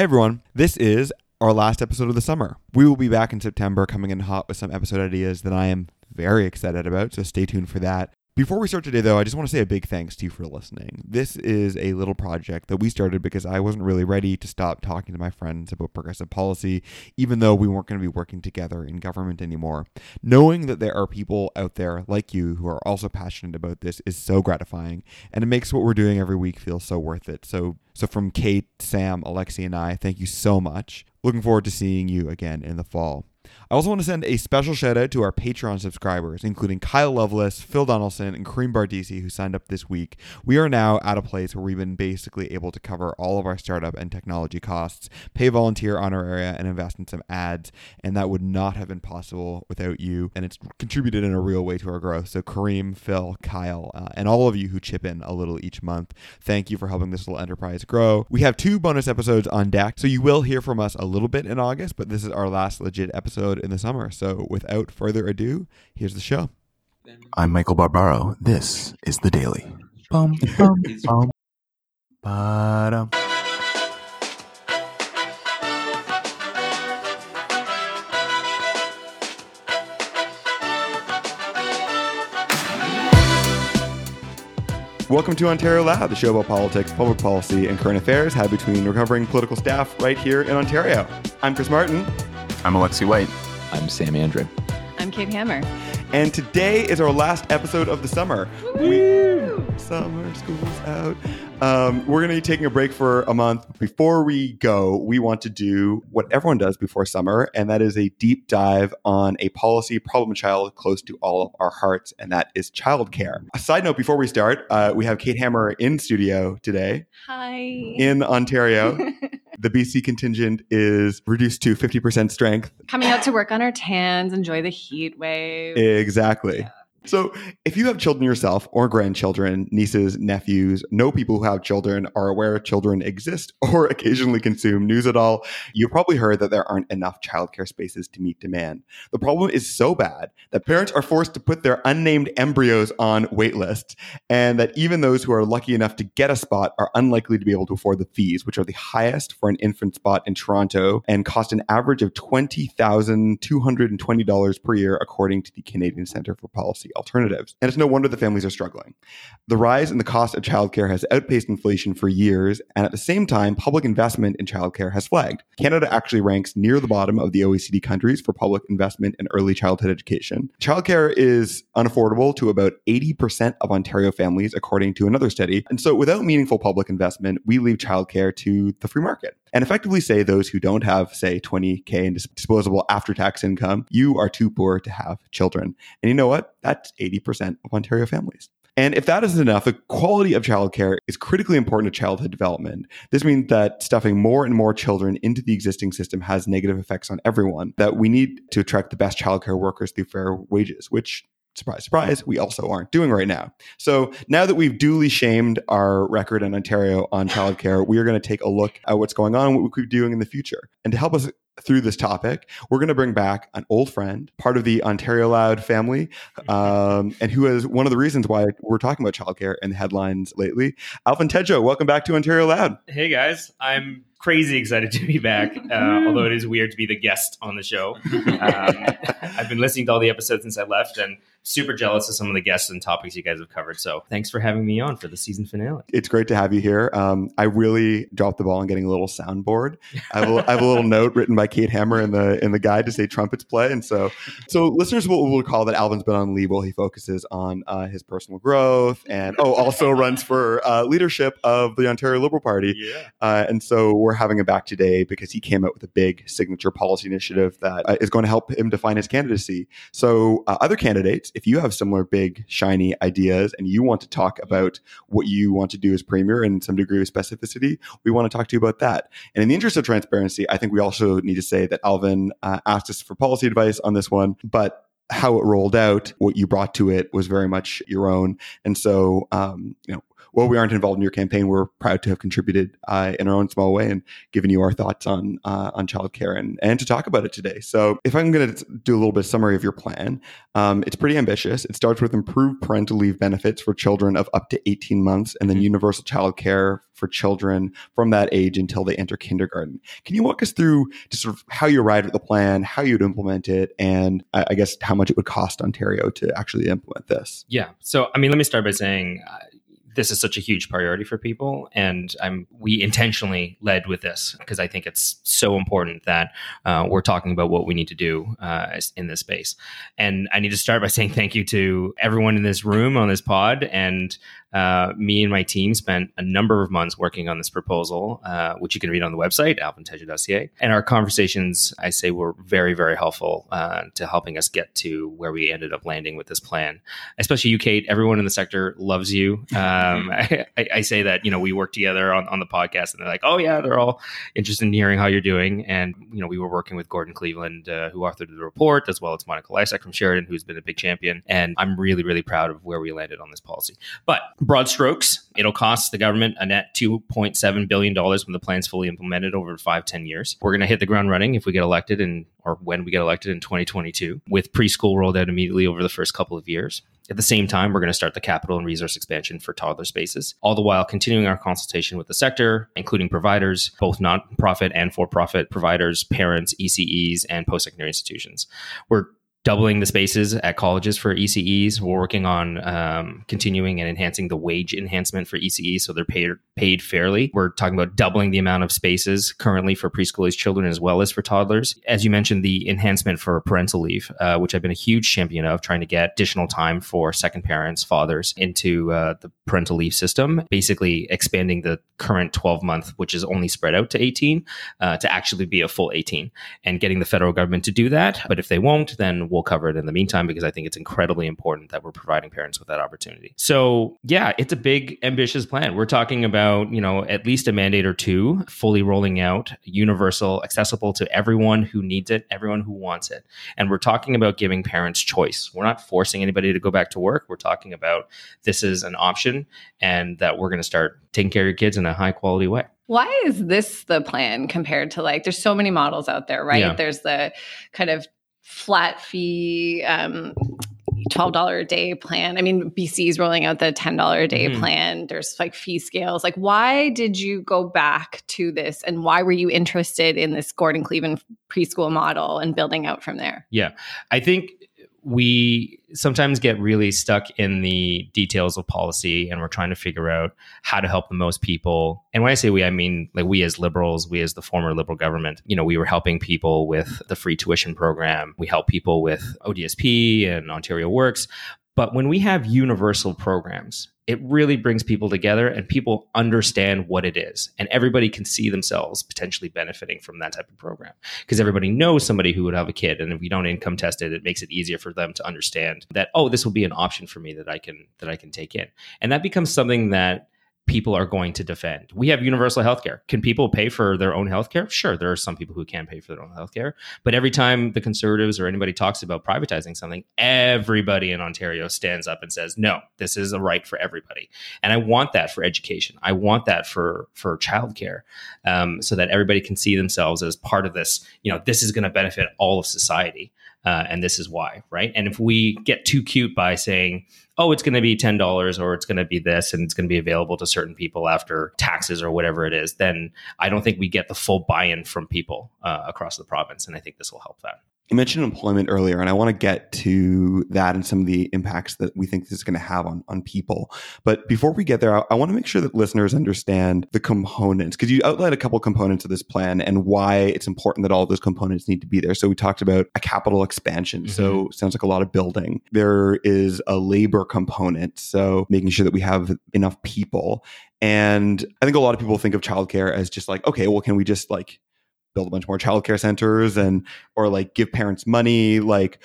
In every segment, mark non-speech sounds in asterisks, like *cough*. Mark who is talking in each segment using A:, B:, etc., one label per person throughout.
A: Hey everyone, this is our last episode of the summer. We will be back in September coming in hot with some episode ideas that I am very excited about, so stay tuned for that. Before we start today, though, I just want to say a big thanks to you for listening. This is a little project that we started because I wasn't really ready to stop talking to my friends about progressive policy, even though we weren't going to be working together in government anymore. Knowing that there are people out there like you who are also passionate about this is so gratifying, and it makes what we're doing every week feel so worth it. So, so from Kate, Sam, Alexi, and I, thank you so much. Looking forward to seeing you again in the fall. I also want to send a special shout out to our Patreon subscribers, including Kyle Lovelace, Phil Donaldson, and Kareem Bardisi, who signed up this week. We are now at a place where we've been basically able to cover all of our startup and technology costs, pay volunteer honoraria, and invest in some ads. And that would not have been possible without you. And it's contributed in a real way to our growth. So, Kareem, Phil, Kyle, uh, and all of you who chip in a little each month, thank you for helping this little enterprise grow. We have two bonus episodes on deck, so you will hear from us a little bit in August, but this is our last legit episode in the summer. So without further ado, here's the show.
B: I'm Michael Barbaro. This is The Daily. Bum, bum, bum. Ba-dum.
A: Welcome to Ontario Loud, the show about politics, public policy, and current affairs had between recovering political staff right here in Ontario. I'm Chris Martin,
B: I'm Alexi White.
C: I'm Sam Andre.
D: I'm Kate Hammer.
A: and today is our last episode of the summer. We, summer school's out. Um, we're going to be taking a break for a month. Before we go, we want to do what everyone does before summer, and that is a deep dive on a policy problem child close to all of our hearts, and that is childcare. A side note before we start, uh, we have Kate Hammer in studio today
D: Hi.
A: in Ontario. *laughs* the BC contingent is reduced to 50% strength.
D: Coming out to work on our tans, enjoy the heat wave.
A: Exactly.
D: Yeah.
A: So, if you have children yourself or grandchildren, nieces, nephews, know people who have children, are aware children exist, *laughs* or occasionally consume news at all, you've probably heard that there aren't enough childcare spaces to meet demand. The problem is so bad that parents are forced to put their unnamed embryos on waitlists, and that even those who are lucky enough to get a spot are unlikely to be able to afford the fees, which are the highest for an infant spot in Toronto and cost an average of $20,220 per year, according to the Canadian Centre for Policy Alternatives. And it's no wonder the families are struggling. The rise in the cost of childcare has outpaced inflation for years, and at the same time, public investment in childcare has flagged. Canada actually ranks near the bottom of the OECD countries for public investment in early childhood education. Childcare is unaffordable to about 80% of Ontario families, according to another study. And so, without meaningful public investment, we leave childcare to the free market and effectively say those who don't have, say, 20K in disposable after tax income, you are too poor to have children. And you know what? That's 80% of Ontario families. And if that isn't enough, the quality of childcare is critically important to childhood development. This means that stuffing more and more children into the existing system has negative effects on everyone, that we need to attract the best childcare workers through fair wages, which surprise, surprise, we also aren't doing right now. So now that we've duly shamed our record in Ontario on childcare, we are going to take a look at what's going on and what we could be doing in the future. And to help us through this topic, we're going to bring back an old friend, part of the Ontario Loud family, um, and who is one of the reasons why we're talking about childcare in the headlines lately. Alvin Tedjo, welcome back to Ontario Loud.
E: Hey guys, I'm crazy excited *laughs* to be back. Uh, although it is weird to be the guest on the show. *laughs* Um, I've been listening to all the episodes since I left, and super jealous of some of the guests and topics you guys have covered. So thanks for having me on for the season finale.
A: It's great to have you here. Um, I really dropped the ball on getting a little soundboard. I have a, I have a little note written by Kate Hammer in the in the guide to say trumpets play, and so so listeners will, will recall that Alvin's been on leave while he focuses on uh, his personal growth and oh also runs for uh, leadership of the Ontario Liberal Party.
E: Yeah.
A: Uh, and so we're having him back today because he came out with a big signature policy initiative that uh, is going to help him define his candidacy. So, uh, other candidates, if you have similar big, shiny ideas and you want to talk about what you want to do as premier in some degree of specificity, we want to talk to you about that. And in the interest of transparency, I think we also need to say that Alvin uh, asked us for policy advice on this one, but how it rolled out, what you brought to it was very much your own. And so, um, you know, while we aren't involved in your campaign, we're proud to have contributed uh, in our own small way and given you our thoughts on uh, on childcare and and to talk about it today. So, if I'm going to do a little bit of summary of your plan, um, it's pretty ambitious. It starts with improved parental leave benefits for children of up to 18 months, and then
E: Mhm.
A: universal childcare for children from that age until they enter kindergarten. Can you walk us through just sort of how you arrived at the plan, how you'd implement it, and I, I guess how much it would cost Ontario to actually implement this?
E: Yeah. So, I mean, let me start by saying uh, this is such a huge priority for people, and I'm we intentionally led with this because I think it's so important that uh, we're talking about what we need to do uh, in this space. And I need to start by saying thank you to everyone in this room on this pod, and uh, me and my team spent a number of months working on this proposal, uh, which you can read on the website alvintedjo.ca. And our conversations, I say, were very, very helpful uh, to helping us get to where we ended up landing with this plan especially you, Kate. Everyone in the sector loves you. Um, *laughs* I, I, say that you know we work together on, on the podcast, and they're like, "Oh yeah, they're all interested in hearing how you're doing." And you know, we were working with Gordon Cleveland, uh, who authored the report, as well as Monica Lysack from Sheridan, who's been a big champion. And I'm really, really proud of where we landed on this policy. But broad strokes, it'll cost the government a net $2.7 billion when the plan's fully implemented over five, 10 years. We're going to hit the ground running if we get elected and or when we get elected in 2022, with preschool rolled out immediately over the first couple of years. At the same time, we're going to start the capital and resource expansion for toddler spaces, all the while continuing our consultation with the sector, including providers, both nonprofit and for profit providers, parents, ECEs, and post secondary institutions. We're doubling the spaces at colleges for ECEs. We're working on um, continuing and enhancing the wage enhancement for ECEs so they're paid paid fairly. We're talking about doubling the amount of spaces currently for preschool age children as well as for toddlers. As you mentioned, the enhancement for parental leave, uh, which I've been a huge champion of, trying to get additional time for second parents, fathers into uh, the parental leave system, basically expanding the current 12 month, which is only spread out to 18, uh, to actually be a full 18 and getting the federal government to do that. But if they won't, then we'll cover it in the meantime because I think it's incredibly important that we're providing parents with that opportunity. So, yeah, it's a big, ambitious plan. We're talking about, you know, at least a mandate or two fully rolling out, universal, accessible to everyone who needs it, everyone who wants it. And we're talking about giving parents choice. We're not forcing anybody to go back to work. We're talking about this is an option and that we're going to start taking care of your kids in a high quality way.
D: Why is this the plan compared to like, there's so many models out there, right?
E: Yeah.
D: There's the kind of flat fee, um, $12 a day plan. I mean, BC is rolling out the $10 a day
E: Mhm.
D: plan. There's like fee scales. Like, why did you go back to this and why were you interested in this Gordon Cleveland preschool model and building out from there? Yeah.
E: I think we sometimes get really stuck in the details of policy and we're trying to figure out how to help the most people. And when I say we, I mean like we as liberals, we as the former liberal government, you know, we were helping people with the free tuition program. We help people with ODSP and Ontario Works. But when we have universal programs, it really brings people together and people understand what it is. And everybody can see themselves potentially benefiting from that type of program because everybody knows somebody who would have a kid. And if we don't income test it, it makes it easier for them to understand that, oh, this will be an option for me that I can that I can take in. And that becomes something that people are going to defend. We have universal healthcare. Can people pay for their own healthcare? Sure, there are some people who can pay for their own healthcare. But every time the conservatives or anybody talks about privatizing something, everybody in Ontario stands up and says, "No, this is a right for everybody." And I want that for education. I want that for for childcare, um, so that everybody can see themselves as part of this. You know, this is going to benefit all of society, uh, and this is why, right? And if we get too cute by saying, "Oh, it's going to be ten dollars," or "It's going to be this," and it's going to be available to certain people after taxes or whatever it is, then I don't think we get the full buy-in from people uh, across the province, and I think this will help that.
A: You mentioned employment earlier, and I want to get to that and some of the impacts that we think this is going to have on, on people. But before we get there, I, I want to make sure that listeners understand the components because you outlined a couple components of this plan and why it's important that all those components need to be there. So we talked about a capital expansion. So mm-hmm. sounds like a lot of building. There is a labor component. So making sure that we have enough people. And I think a lot of people think of childcare as just like, okay, well, can we just like build a bunch more childcare centers and or like give parents money like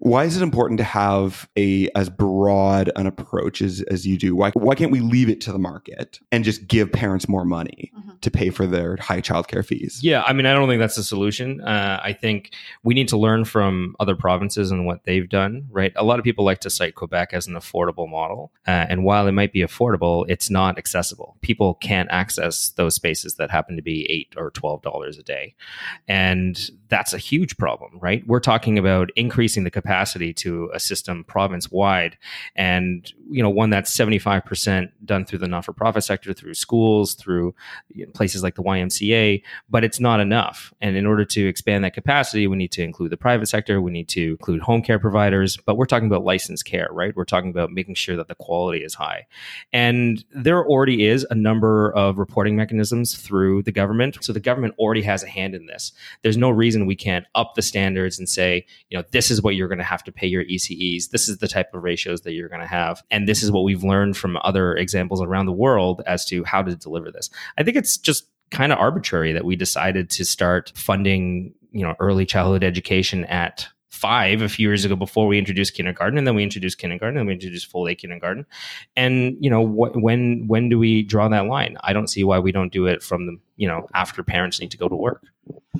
A: Why is it important to have a as broad an approach as, as you do? Why why can't we leave it to the market and just give parents more money
D: Mhm.
A: to pay for their high childcare fees?
E: Yeah, I mean, I don't think that's the solution. Uh, I think we need to learn from other provinces and what they've done, right? A lot of people like to cite Quebec as an affordable model. Uh, and while it might be affordable, it's not accessible. People can't access those spaces that happen to be eight or $12 a day. And that's a huge problem, right? We're talking about increasing the capacity to a system province wide and, you know, one that's 75% done through the not for profit sector, through schools, through places like the YMCA but it's not enough. And in order to expand that capacity, we need to include the private sector, we need to include home care providers, but we're talking about licensed care, right? We're talking about making sure that the quality is high. And there already is a number of reporting mechanisms through the government. So the government already has a hand in this. There's no reason we can't up the standards and say, you know, this is what you're going to have to pay your ECEs. This is the type of ratios that you're going to have. And this is what we've learned from other examples around the world as to how to deliver this. I think it's just kind of arbitrary that we decided to start funding, you know, early childhood education at five a few years ago before we introduced kindergarten and then we introduced kindergarten and we introduced full day kindergarten and you know wh- when when do we draw that line i don't see why we don't do it from the you know after parents need to go to work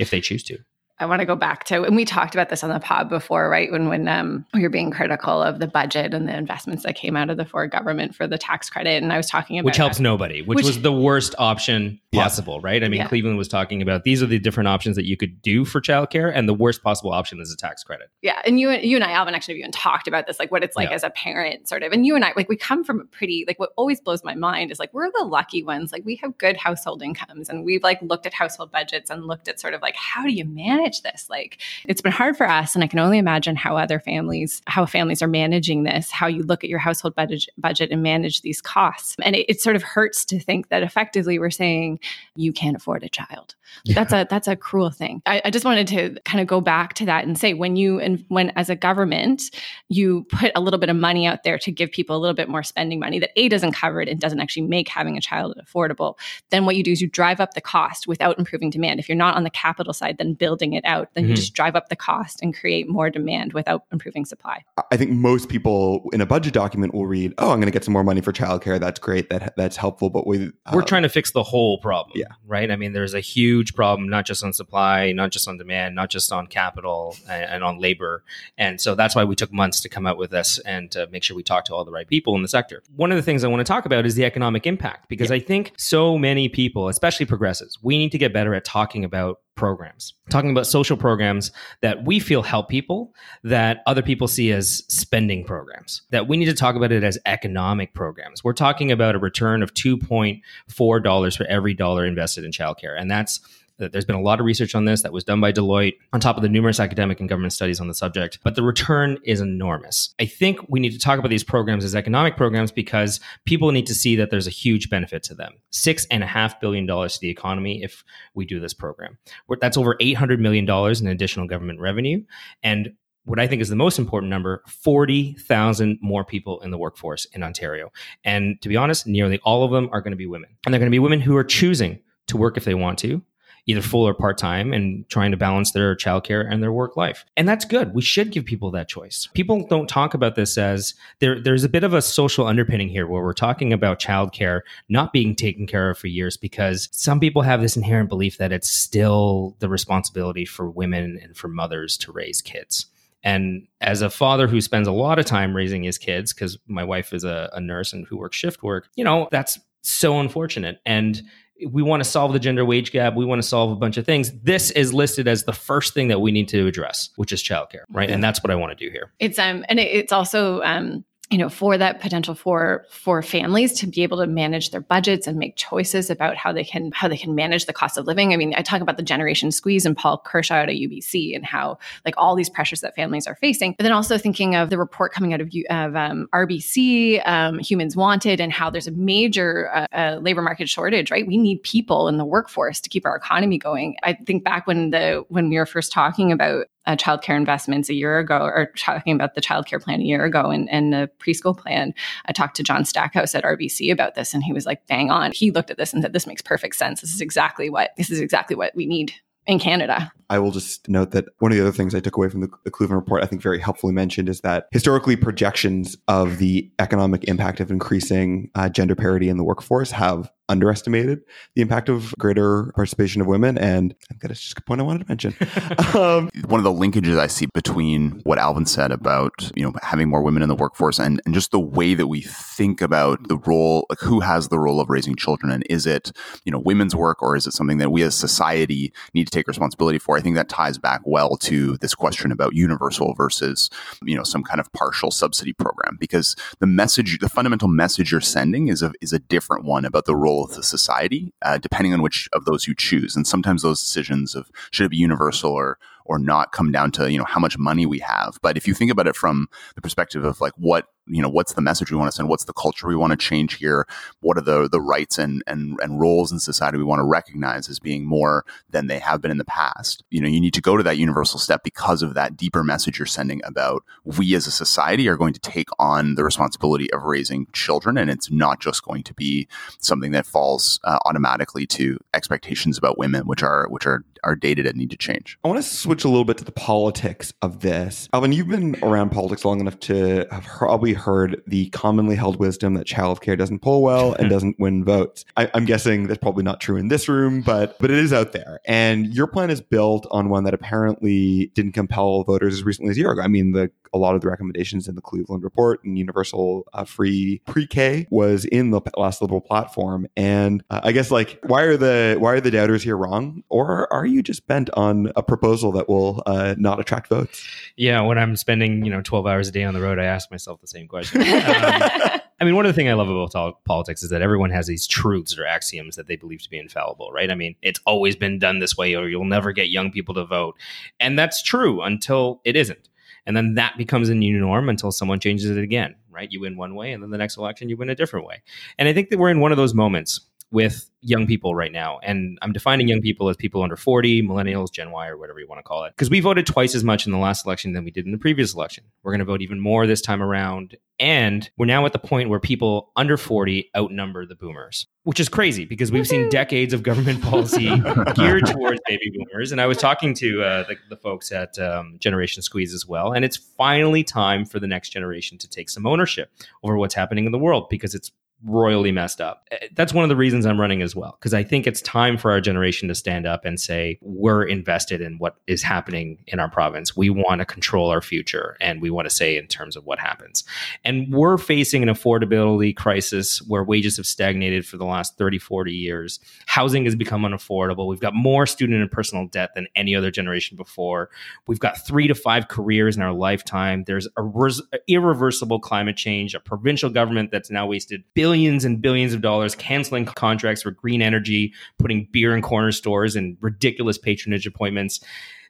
E: if they choose to
D: I want to go back to, and we talked about this on the pod before, right? When when um, we were being critical of the budget and the investments that came out of the Ford government for the tax credit, and I was talking about
E: which helps
D: that.
E: nobody which,
D: Which-
E: was the worst option
A: Yeah.
E: possible right i mean
D: Yeah.
E: cleveland was talking about these are the different options that you could do for childcare and the worst possible option is a tax credit
D: Yeah, and you you and I, Alvin, actually even talked about this, like what it's like
E: Yeah.
D: as a parent, sort of. And you and I, like, we come from a pretty, like, what always blows my mind is like we're the lucky ones. Like, we have good household incomes, and we've like looked at household budgets and looked at sort of like how do you manage this? Like, it's been hard for us, and I can only imagine how other families, how families are managing this. How you look at your household budget budget and manage these costs, and it, it sort of hurts to think that effectively we're saying you can't afford a child that's a that's a cruel thing. I, I just wanted to kind of go back to that and say when you and when as a government you put a little bit of money out there to give people a little bit more spending money that a doesn't cover it and doesn't actually make having a child affordable. Then what you do is you drive up the cost without improving demand. If you're not on the capital side, then building it out, then you
E: Mhm.
D: just drive up the cost and create more demand without improving supply.
A: I think most people in a budget document will read, "Oh, I'm going to get some more money for childcare. That's great. That that's helpful." But with
E: we're
A: uh,
E: trying to fix the whole problem
A: Yeah.
E: right i mean there's a huge problem not just on supply not just on demand not just on capital and, and on labor and so that's why we took months to come out with this and to make sure we talk to all the right people in the sector one of the things i want to talk about is the economic impact because i think so many people especially progressives we need to get better at talking about programs. Talking about social programs that we feel help people that other people see as spending programs that we need to talk about it as economic programs. We're talking about a return of 2.4 dollars for every dollar invested in childcare and that's there's been a lot of research on this that was done by Deloitte on top of the numerous academic and government studies on the subject, but the return is enormous. I think we need to talk about these programs as economic programs because people need to see that there's a huge benefit to them. Six and a half billion dollars to the economy if we do this program. That's over $800 million in additional government revenue. And what I think is the most important number 40,000 more people in the workforce in Ontario. And to be honest, nearly all of them are going to be women. And they're going to be women who are choosing to work if they want to, either full or part time, and trying to balance their childcare and their work life. And that's good. We should give people that choice. People don't talk about this as there, there's a bit of a social underpinning here where we're talking about childcare not being taken care of for years because some people have this inherent belief that it's still the responsibility for women and for mothers to raise kids. And as a father who spends a lot of time raising his kids, because my wife is a, a nurse and who works shift work, you know, that's so unfortunate. And we want to solve the gender wage gap. We want to solve a bunch of things. This is listed as the first thing that we need to address, which is childcare, right? And that's what I want to do here.
D: It's um and it, it's also um you know for that potential for for families to be able to manage their budgets and make choices about how they can how they can manage the cost of living. I mean, I talk about the generation squeeze and Paul Kershaw at UBC and how like all these pressures that families are facing. But then also thinking of the report coming out of, of um, RBC, um, Humans Wanted, and how there's a major uh, uh, labor market shortage. Right, we need people in the workforce to keep our economy going. I think back when the when we were first talking about uh, childcare investments a year ago, or talking about the childcare plan a year ago and, and the preschool plan. I talked to John Stackhouse at RBC about this, and he was like, "Bang on." He looked at this and said, "This makes perfect sense. This is exactly what this is exactly what we need in Canada."
A: I will just note that one of the other things I took away from the, the Cleveland report, I think very helpfully mentioned, is that historically projections of the economic impact of increasing uh, gender parity in the workforce have underestimated the impact of greater participation of women. And I think that's just a point I wanted to mention. *laughs*
B: um, One of the linkages I see between what Alvin said about, you know, having more women in the workforce and, and just the way that we think about the role, like who has the role of raising children and is it, you know, women's work or is it something that we as society need to take responsibility for? I think that ties back well to this question about universal versus, you know, some kind of partial subsidy program because the message, the fundamental message you're sending is a, is a different one about the role of the society, uh, depending on which of those you choose. And sometimes those decisions of should it be universal or or not come down to you know how much money we have. But if you think about it from the perspective of like what you know what's the message we want to send? What's the culture we want to change here? What are the the rights and and and roles in society we want to recognize as being more than they have been in the past? You know you need to go to that universal step because of that deeper message you're sending about we as a society are going to take on the responsibility of raising children and it's not just going to be something that falls uh, automatically to expectations about women which are which are are dated and need to change.
A: I want to switch a little bit to the politics of this. Alvin you've been around politics long enough to have probably heard the commonly held wisdom that childcare doesn't pull well and *laughs* doesn't win votes. I, am guessing that's probably not true in this room, but but it is out there. And your plan is built on one that apparently didn't compel voters as recently as a year ago. I mean, the a lot of the recommendations in the Cleveland report and universal uh, free pre-K was in the last liberal platform. And uh, I guess like why are the why are the doubters here wrong, or are you just bent on a proposal that will uh, not attract votes?
E: Yeah, when I'm spending you know 12 hours a day on the road, I ask myself the same question. *laughs* Um, I mean, one of the things I love about politics is that everyone has these truths or axioms that they believe to be infallible, right? I mean, it's always been done this way, or you'll never get young people to vote. And that's true until it isn't. And then that becomes a new norm until someone changes it again, right? You win one way, and then the next election, you win a different way. And I think that we're in one of those moments with young people right now. And I'm defining young people as people under 40, millennials, Gen Y, or whatever you want to call it. Because we voted twice as much in the last election than we did in the previous election. We're going to vote even more this time around. And we're now at the point where people under 40 outnumber the boomers, which is crazy because we've seen decades of government policy *laughs* geared towards baby boomers. And I was talking to uh, the, the, folks at um, Generation Squeeze as well. And it's finally time for the next generation to take some ownership over what's happening in the world because it's royally messed up. Eh, that's one of the reasons I'm running as well, because I think it's time for our generation to stand up and say, we're invested in what is happening in our province. We want to control our future and we want to say in terms of what happens. And we're facing an affordability crisis where wages have stagnated for the last 30, 40 years. Housing has become unaffordable. We've got more student and personal debt than any other generation before. We've got three to five careers in our lifetime. There's a res- irreversible climate change, a provincial government that's now wasted billions billions and billions of dollars canceling contracts for green energy, putting beer in corner stores and ridiculous patronage appointments.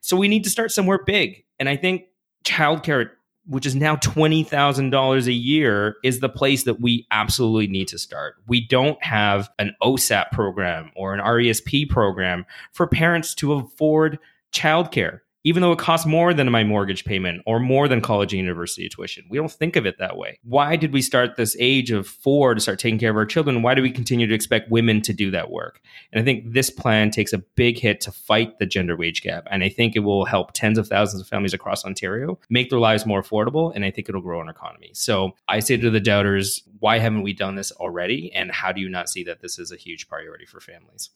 E: So we need to start somewhere big. And I think childcare, which is now $20,000 a year, is the place that we absolutely need to start. We don't have an OSAP program or an RESP program for parents to afford childcare even though it costs more than my mortgage payment or more than college and university tuition. We don't think of it that way. Why did we start this age of four to start taking care of our children? Why do we continue to expect women to do that work? And I think this plan takes a big hit to fight the gender wage gap. And I think it will help tens of thousands of families across Ontario make their lives more affordable. And I think it'll grow our economy. So I say to the doubters, why haven't we done this already? And how do you not see that this is a huge priority for families?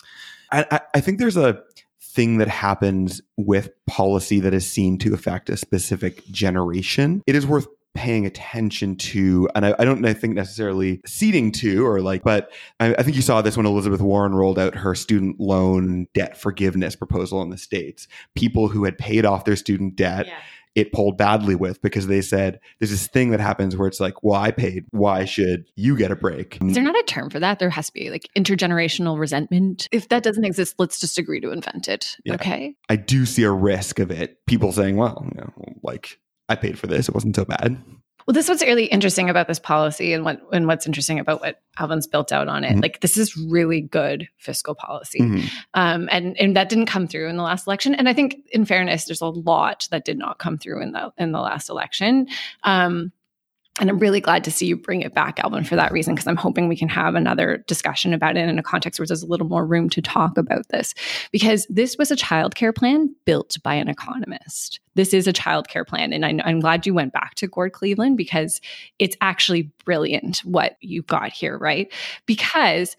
A: I, I think there's a thing that happens with policy that is seen to affect a specific generation, it is worth paying attention to and I, I, don't I think necessarily ceding to or like but I, I, think you saw this when elizabeth warren rolled out her student loan debt forgiveness proposal in the states. People who had paid off their student debt yeah it pulled badly with because they said there's this thing that happens where it's like, well, I paid. Why should you get a break?
D: Is there not a term for that? There has to be like intergenerational resentment. If that doesn't exist, let's just agree to invent it. Yeah. Okay.
A: I do see a risk of it. People saying, well, you know, like I paid for this. It wasn't so bad.
D: Well, this is what's really interesting about this policy and what and what's interesting about what Alvin's built out on it. Mm-hmm. Like this is really good fiscal policy. Mm-hmm. Um, and and that didn't come through in the last election. And I think in fairness, there's a lot that did not come through in the in the last election. Um, And I'm really glad to see you bring it back, Alvin, for that reason, because I'm hoping we can have another discussion about it in a context where there's a little more room to talk about this. Because this was a childcare plan built by an economist. This is a childcare plan. And I, am glad you went back to Gord Cleveland because it's actually brilliant what you've got here, right? Because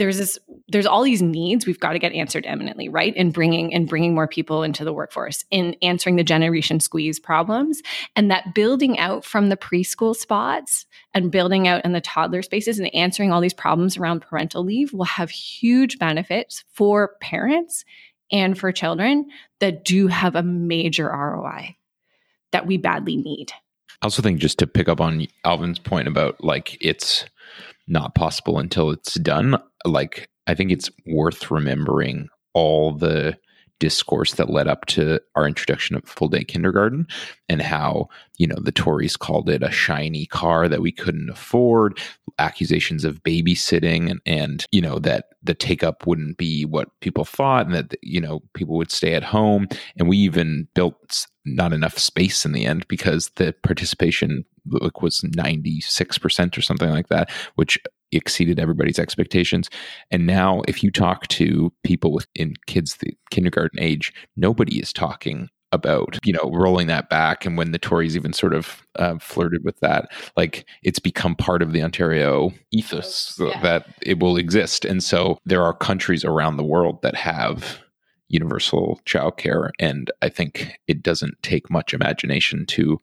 D: there's this there's all these needs we've got to get answered eminently right in bringing and bringing more people into the workforce in answering the generation squeeze problems and that building out from the preschool spots and building out in the toddler spaces and answering all these problems around parental leave will have huge benefits for parents and for children that do have a major ROI that we badly need.
C: I also think just to pick up on Alvin's point about like it's not possible until it's done. Like, I think it's worth remembering all the discourse that led up to our introduction of full day kindergarten and how you know the tories called it a shiny car that we couldn't afford accusations of babysitting and and you know that the take up wouldn't be what people thought and that you know people would stay at home and we even built not enough space in the end because the participation was 96% or something like that which exceeded everybody's expectations. And now, if you talk to people within kids the kindergarten age, nobody is talking about you know rolling that back and when the tories even sort of uh, flirted with that like it's become part of the ontario ethos yeah. that it will exist and so there are countries around the world that have universal childcare and i think it doesn't take much imagination to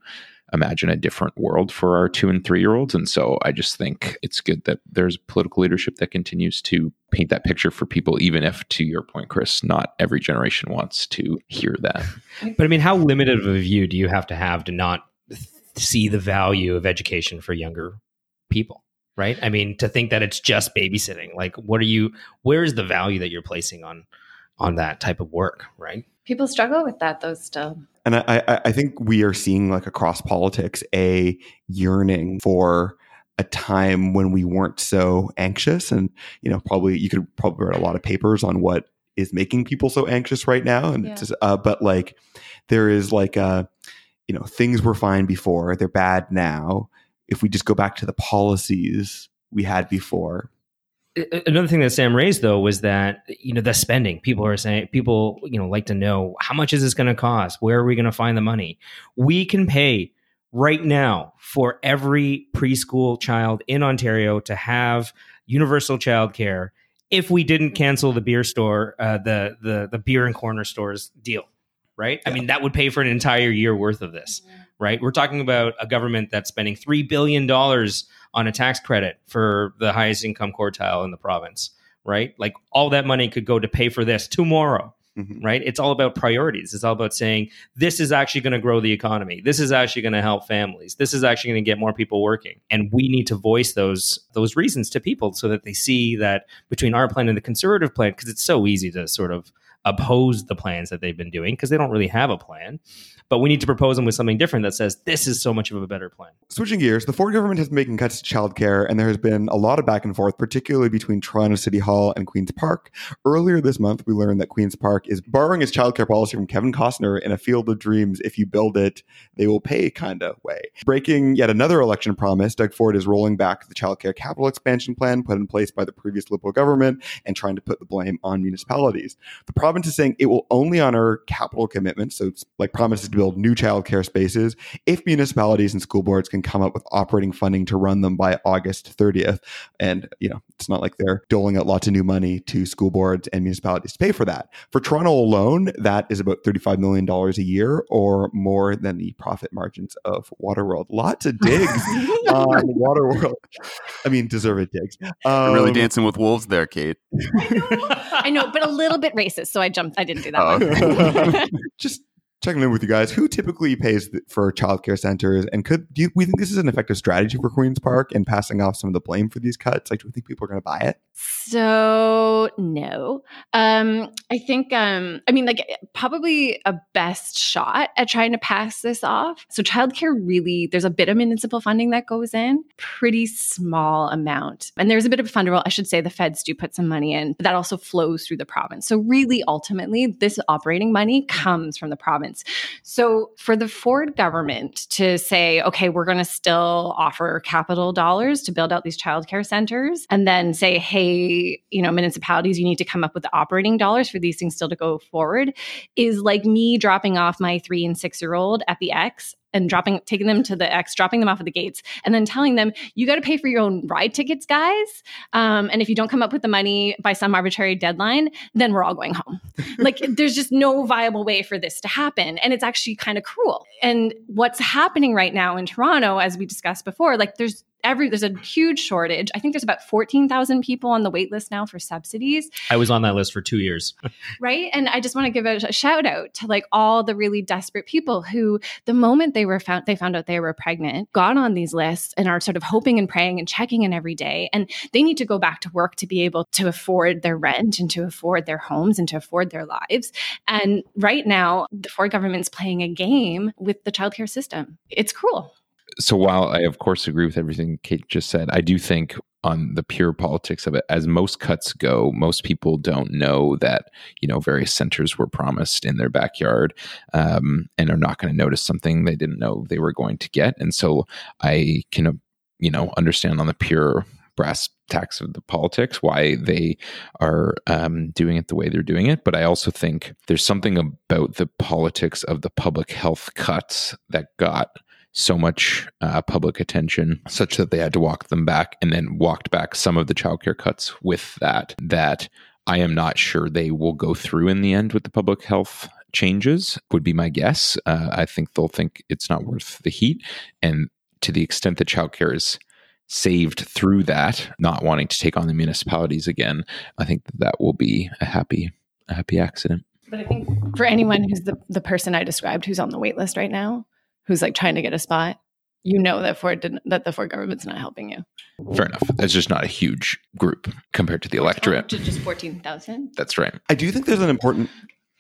C: imagine a different world for our two and three year olds. And so I just think it's good that there's political leadership that continues to paint that picture for people, even if, to your point, Chris, not every generation wants to hear that.
E: But I mean, how limited of a view do you have to have to not see the value of education for younger people? Right. I mean, to think that it's just babysitting, like, what are you, where is the value that you're placing on, on that type of work? Right.
D: People struggle with that though, still.
A: And I, I think we are seeing like across politics a yearning for a time when we weren't so anxious. And, you know, probably you could probably write a lot of papers on what is making people so anxious right now. And yeah. just, uh, but like there is like a, you know, things were fine before, they're bad now. If we just go back to the policies we had before,
E: another thing that Sam raised though was that you know the spending. People are saying people you know like to know how much is this going to cost? Where are we going to find the money? We can pay right now for every preschool child in Ontario to have universal childcare if we didn't cancel the beer store, uh, the the the beer and corner stores deal. Right? Yeah. I mean, that would pay for an entire year worth of this. Right? We're talking about a government that's spending three billion dollars on a tax credit for the highest income quartile in the province, right? Like all that money could go to pay for this tomorrow. Mm-hmm. Right? It's all about priorities. It's all about saying this is actually going to grow the economy. This is actually going to help families. This is actually going to get more people working. And we need to voice those those reasons to people so that they see that between our plan and the conservative plan, because it's so easy to sort of oppose the plans that they've been doing because they don't really have a plan but we need to propose them with something different that says this is so much of a better plan.
A: Switching gears, the Ford government has been making cuts to childcare, and there has been a lot of back and forth, particularly between Toronto City Hall and Queen's Park. Earlier this month, we learned that Queen's Park is borrowing its childcare policy from Kevin Costner in a field of dreams. If you build it, they will pay kind of way. Breaking yet another election promise, Doug Ford is rolling back the childcare capital expansion plan put in place by the previous Liberal government and trying to put the blame on municipalities. The province is saying it will only honor capital commitments, so it's like promises to build new childcare spaces if municipalities and school boards can come up with operating funding to run them by August 30th. And, you know, it's not like they're doling out lots of new money to school boards and municipalities to pay for that. For Toronto alone, that is about $35 million a year or more than the profit margins of Waterworld. Lots of digs *laughs* on Waterworld. I mean, deserved digs.
B: Um, really dancing with wolves there, Kate.
D: I know, I know, but a little bit racist. So I jumped. I didn't do that. Oh. *laughs* *laughs*
A: Just checking in with you guys. Who typically pays for childcare centers, and could do you, we think this is an effective strategy for Queens Park and passing off some of the blame for these cuts? Like, do we think people are going to buy it?
D: So no, um, I think um, I mean like probably a best shot at trying to pass this off. So childcare really there's a bit of municipal funding that goes in, pretty small amount, and there's a bit of a fund role. I should say the feds do put some money in, but that also flows through the province. So really, ultimately, this operating money comes from the province. So for the Ford government to say, okay, we're going to still offer capital dollars to build out these childcare centers, and then say, hey you know, municipalities, you need to come up with the operating dollars for these things still to go forward is like me dropping off my three and six year old at the X and dropping taking them to the X, dropping them off at the gates, and then telling them you got to pay for your own ride tickets, guys. Um, and if you don't come up with the money by some arbitrary deadline, then we're all going home. *laughs* like there's just no viable way for this to happen, and it's actually kind of cruel. And what's happening right now in Toronto, as we discussed before, like there's every there's a huge shortage. I think there's about 14,000 people on the wait list now for subsidies.
E: I was on that list for 2 years. *laughs*
D: right? And I just want to give a, a, shout out to like all the really desperate people who the moment they were found they found out they were pregnant, got on these lists and are sort of hoping and praying and checking in every day and they need to go back to work to be able to afford their rent and to afford their homes and to afford their lives. And right now the Ford government's playing a game with the childcare system. It's cruel
C: so while I of course agree with everything Kate just said, I do think on the pure politics of it, as most cuts go, most people don't know that you know various centers were promised in their backyard, um, and are not going to notice something they didn't know they were going to get. And so I can you know understand on the pure brass tacks of the politics why they are um, doing it the way they're doing it. But I also think there's something about the politics of the public health cuts that got so much uh, public attention such that they had to walk them back and then walked back some of the childcare cuts with that that i am not sure they will go through in the end with the public health changes would be my guess. Uh, i think they'll think it's not worth the heat. And to the extent that childcare is saved through that not wanting to take on the municipalities again i think that, that will be a happy a happy accident.
D: But i think for anyone who's the, the person i described who's on the wait list right now who's like trying to get a spot, you know that Ford didn't, that the Ford government's not helping you.
C: Fair enough. It's just not a huge group compared to the electorate.
D: To just fourteen thousand.
C: That's right.
A: I do think there's an important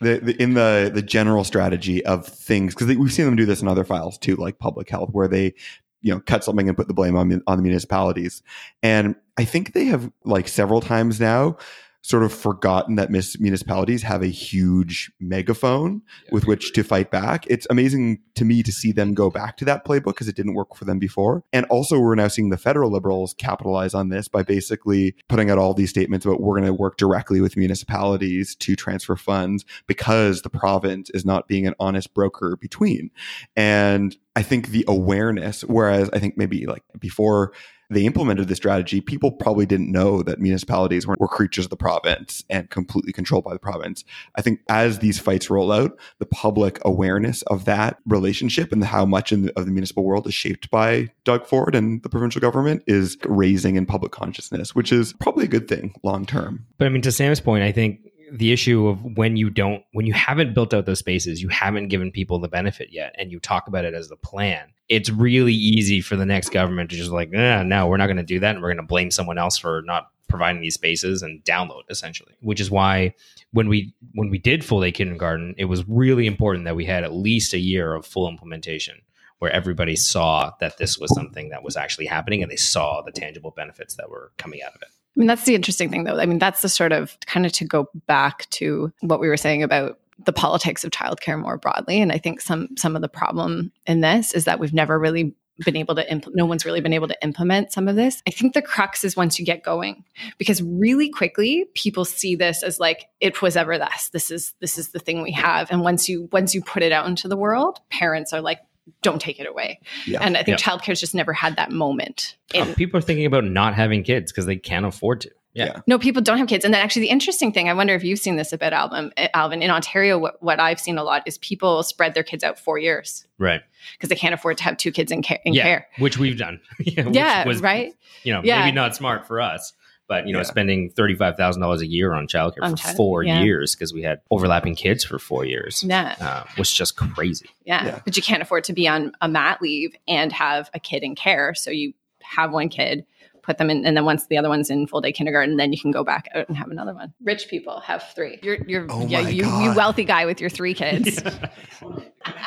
A: the, the, in the the general strategy of things because we've seen them do this in other files too, like public health, where they you know cut something and put the blame on on the municipalities. And I think they have like several times now sort of forgotten that municipalities have a huge megaphone yeah, with which to fight back. It's amazing to me to see them go back to that playbook because it didn't work for them before. And also, we're now seeing the federal liberals capitalize on this by basically putting out all these statements about we're going to work directly with municipalities to transfer funds because the province is not being an honest broker between. And I think the awareness, whereas I think maybe like before they implemented this strategy, people probably didn't know that municipalities were, were creatures of the province and completely controlled by the province. I think as these fights roll out, the public awareness of that relationship and how much the, of the municipal world is shaped by Doug Ford and the provincial government is raising in public consciousness, which is probably a good thing long term.
E: But I mean, to Sam's point, I think the issue of when you don't when you haven't built out those spaces you haven't given people the benefit yet and you talk about it as the plan it's really easy for the next government to just like eh, no we're not going to do that and we're going to blame someone else for not providing these spaces and download essentially which is why when we when we did full day kindergarten it was really important that we had at least a year of full implementation where everybody saw that this was something that was actually happening and they saw the tangible benefits that were coming out of it
D: I mean, that's the interesting thing, though. I mean, that's the sort of kind of to go back to what we were saying about the politics of childcare more broadly. And I think some some of the problem in this is that we've never really been able to implement no one's really been able to implement some of this i think the crux is once you get going because really quickly people see this as like it was ever this this is this is the thing we have and once you once you put it out into the world parents are like don't take it away. Yeah. And I think yeah. childcare's just never had that moment.
E: Uh, in- people are thinking about not having kids because they can't afford to. Yeah. yeah.
D: No, people don't have kids. And then actually the interesting thing, I wonder if you've seen this a bit, Alvin, eh, Alvin in Ontario, what, what I've seen a lot is people spread their kids out four years.
E: Right.
D: Because they can't afford to have two kids in, care. In
E: yeah,
D: care.
E: Which we've done. *laughs*
D: yeah, was, right.
E: You know, yeah. maybe not smart for us but you know, yeah. spending thirty five thousand dollars a year on childcare on for child, four yeah. years because we had overlapping kids for four years,
D: yeah,
E: uh, was just crazy.
D: Yeah. yeah, but you can't afford to be on a mat leave and have a kid in care, so you have one kid put them in, and then once the other one's in full day kindergarten, then you can go back out and have another one. Rich people have three. You're, you're,
A: Oh
D: yeah, you, you wealthy guy with your three *laughs* kids.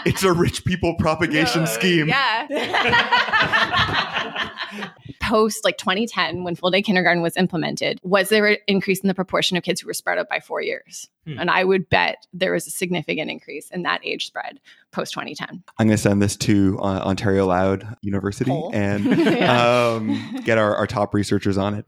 A: It's a rich people propagation *laughs* scheme.
D: Yeah. *laughs* Post like 2010, when full day kindergarten was implemented, was there an increase in the proportion of kids who were spread out by four years?
E: Hmm.
D: And I would bet there was a significant increase in that age spread post 2010.
A: I'm going to send this to uh, Ontario Loud University
D: Poll.
A: and *laughs*
D: Yeah.
A: um, get our, our top researchers on it.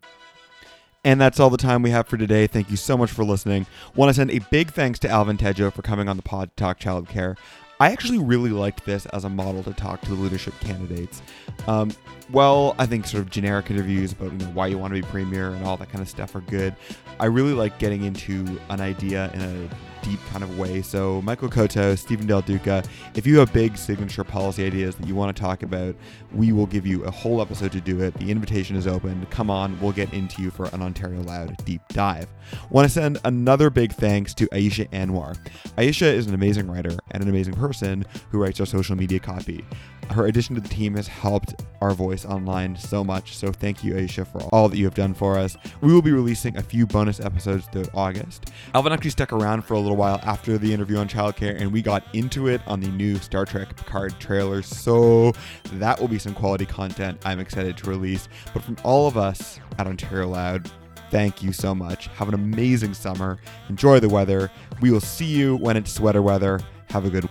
A: And that's all the time we have for today. Thank you so much for listening. Want to send a big thanks to Alvin Tedjo for coming on the pod to talk childcare. I actually really liked this as a model to talk to the leadership candidates. Um, well, I think sort of generic interviews about you know why you want to be premier and all that kind of stuff are good. I really like getting into an idea in a deep kind of way. So, Michael Coteau, Steven Del Duca, if you have big signature policy ideas that you want to talk about, we will give you a whole episode to do it. The invitation is open. Come on, we'll get into you for an Ontario Loud deep dive. Want to send another big thanks to Aisha Anwar. Aisha is an amazing writer and an amazing person who writes our social media copy. Her addition to the team has helped our voice online so much, so thank you, Aisha, for all that you have done for us. We will be releasing a few bonus episodes throughout August. Alvin actually stuck around for a little while after the interview on childcare, and we got into it on the new Star Trek Picard trailer, so that will be some quality content I'm excited to release. But from all of us at Ontario Loud, thank you so much. Have an amazing summer. Enjoy the weather. We will see you when it's sweater weather. Have a good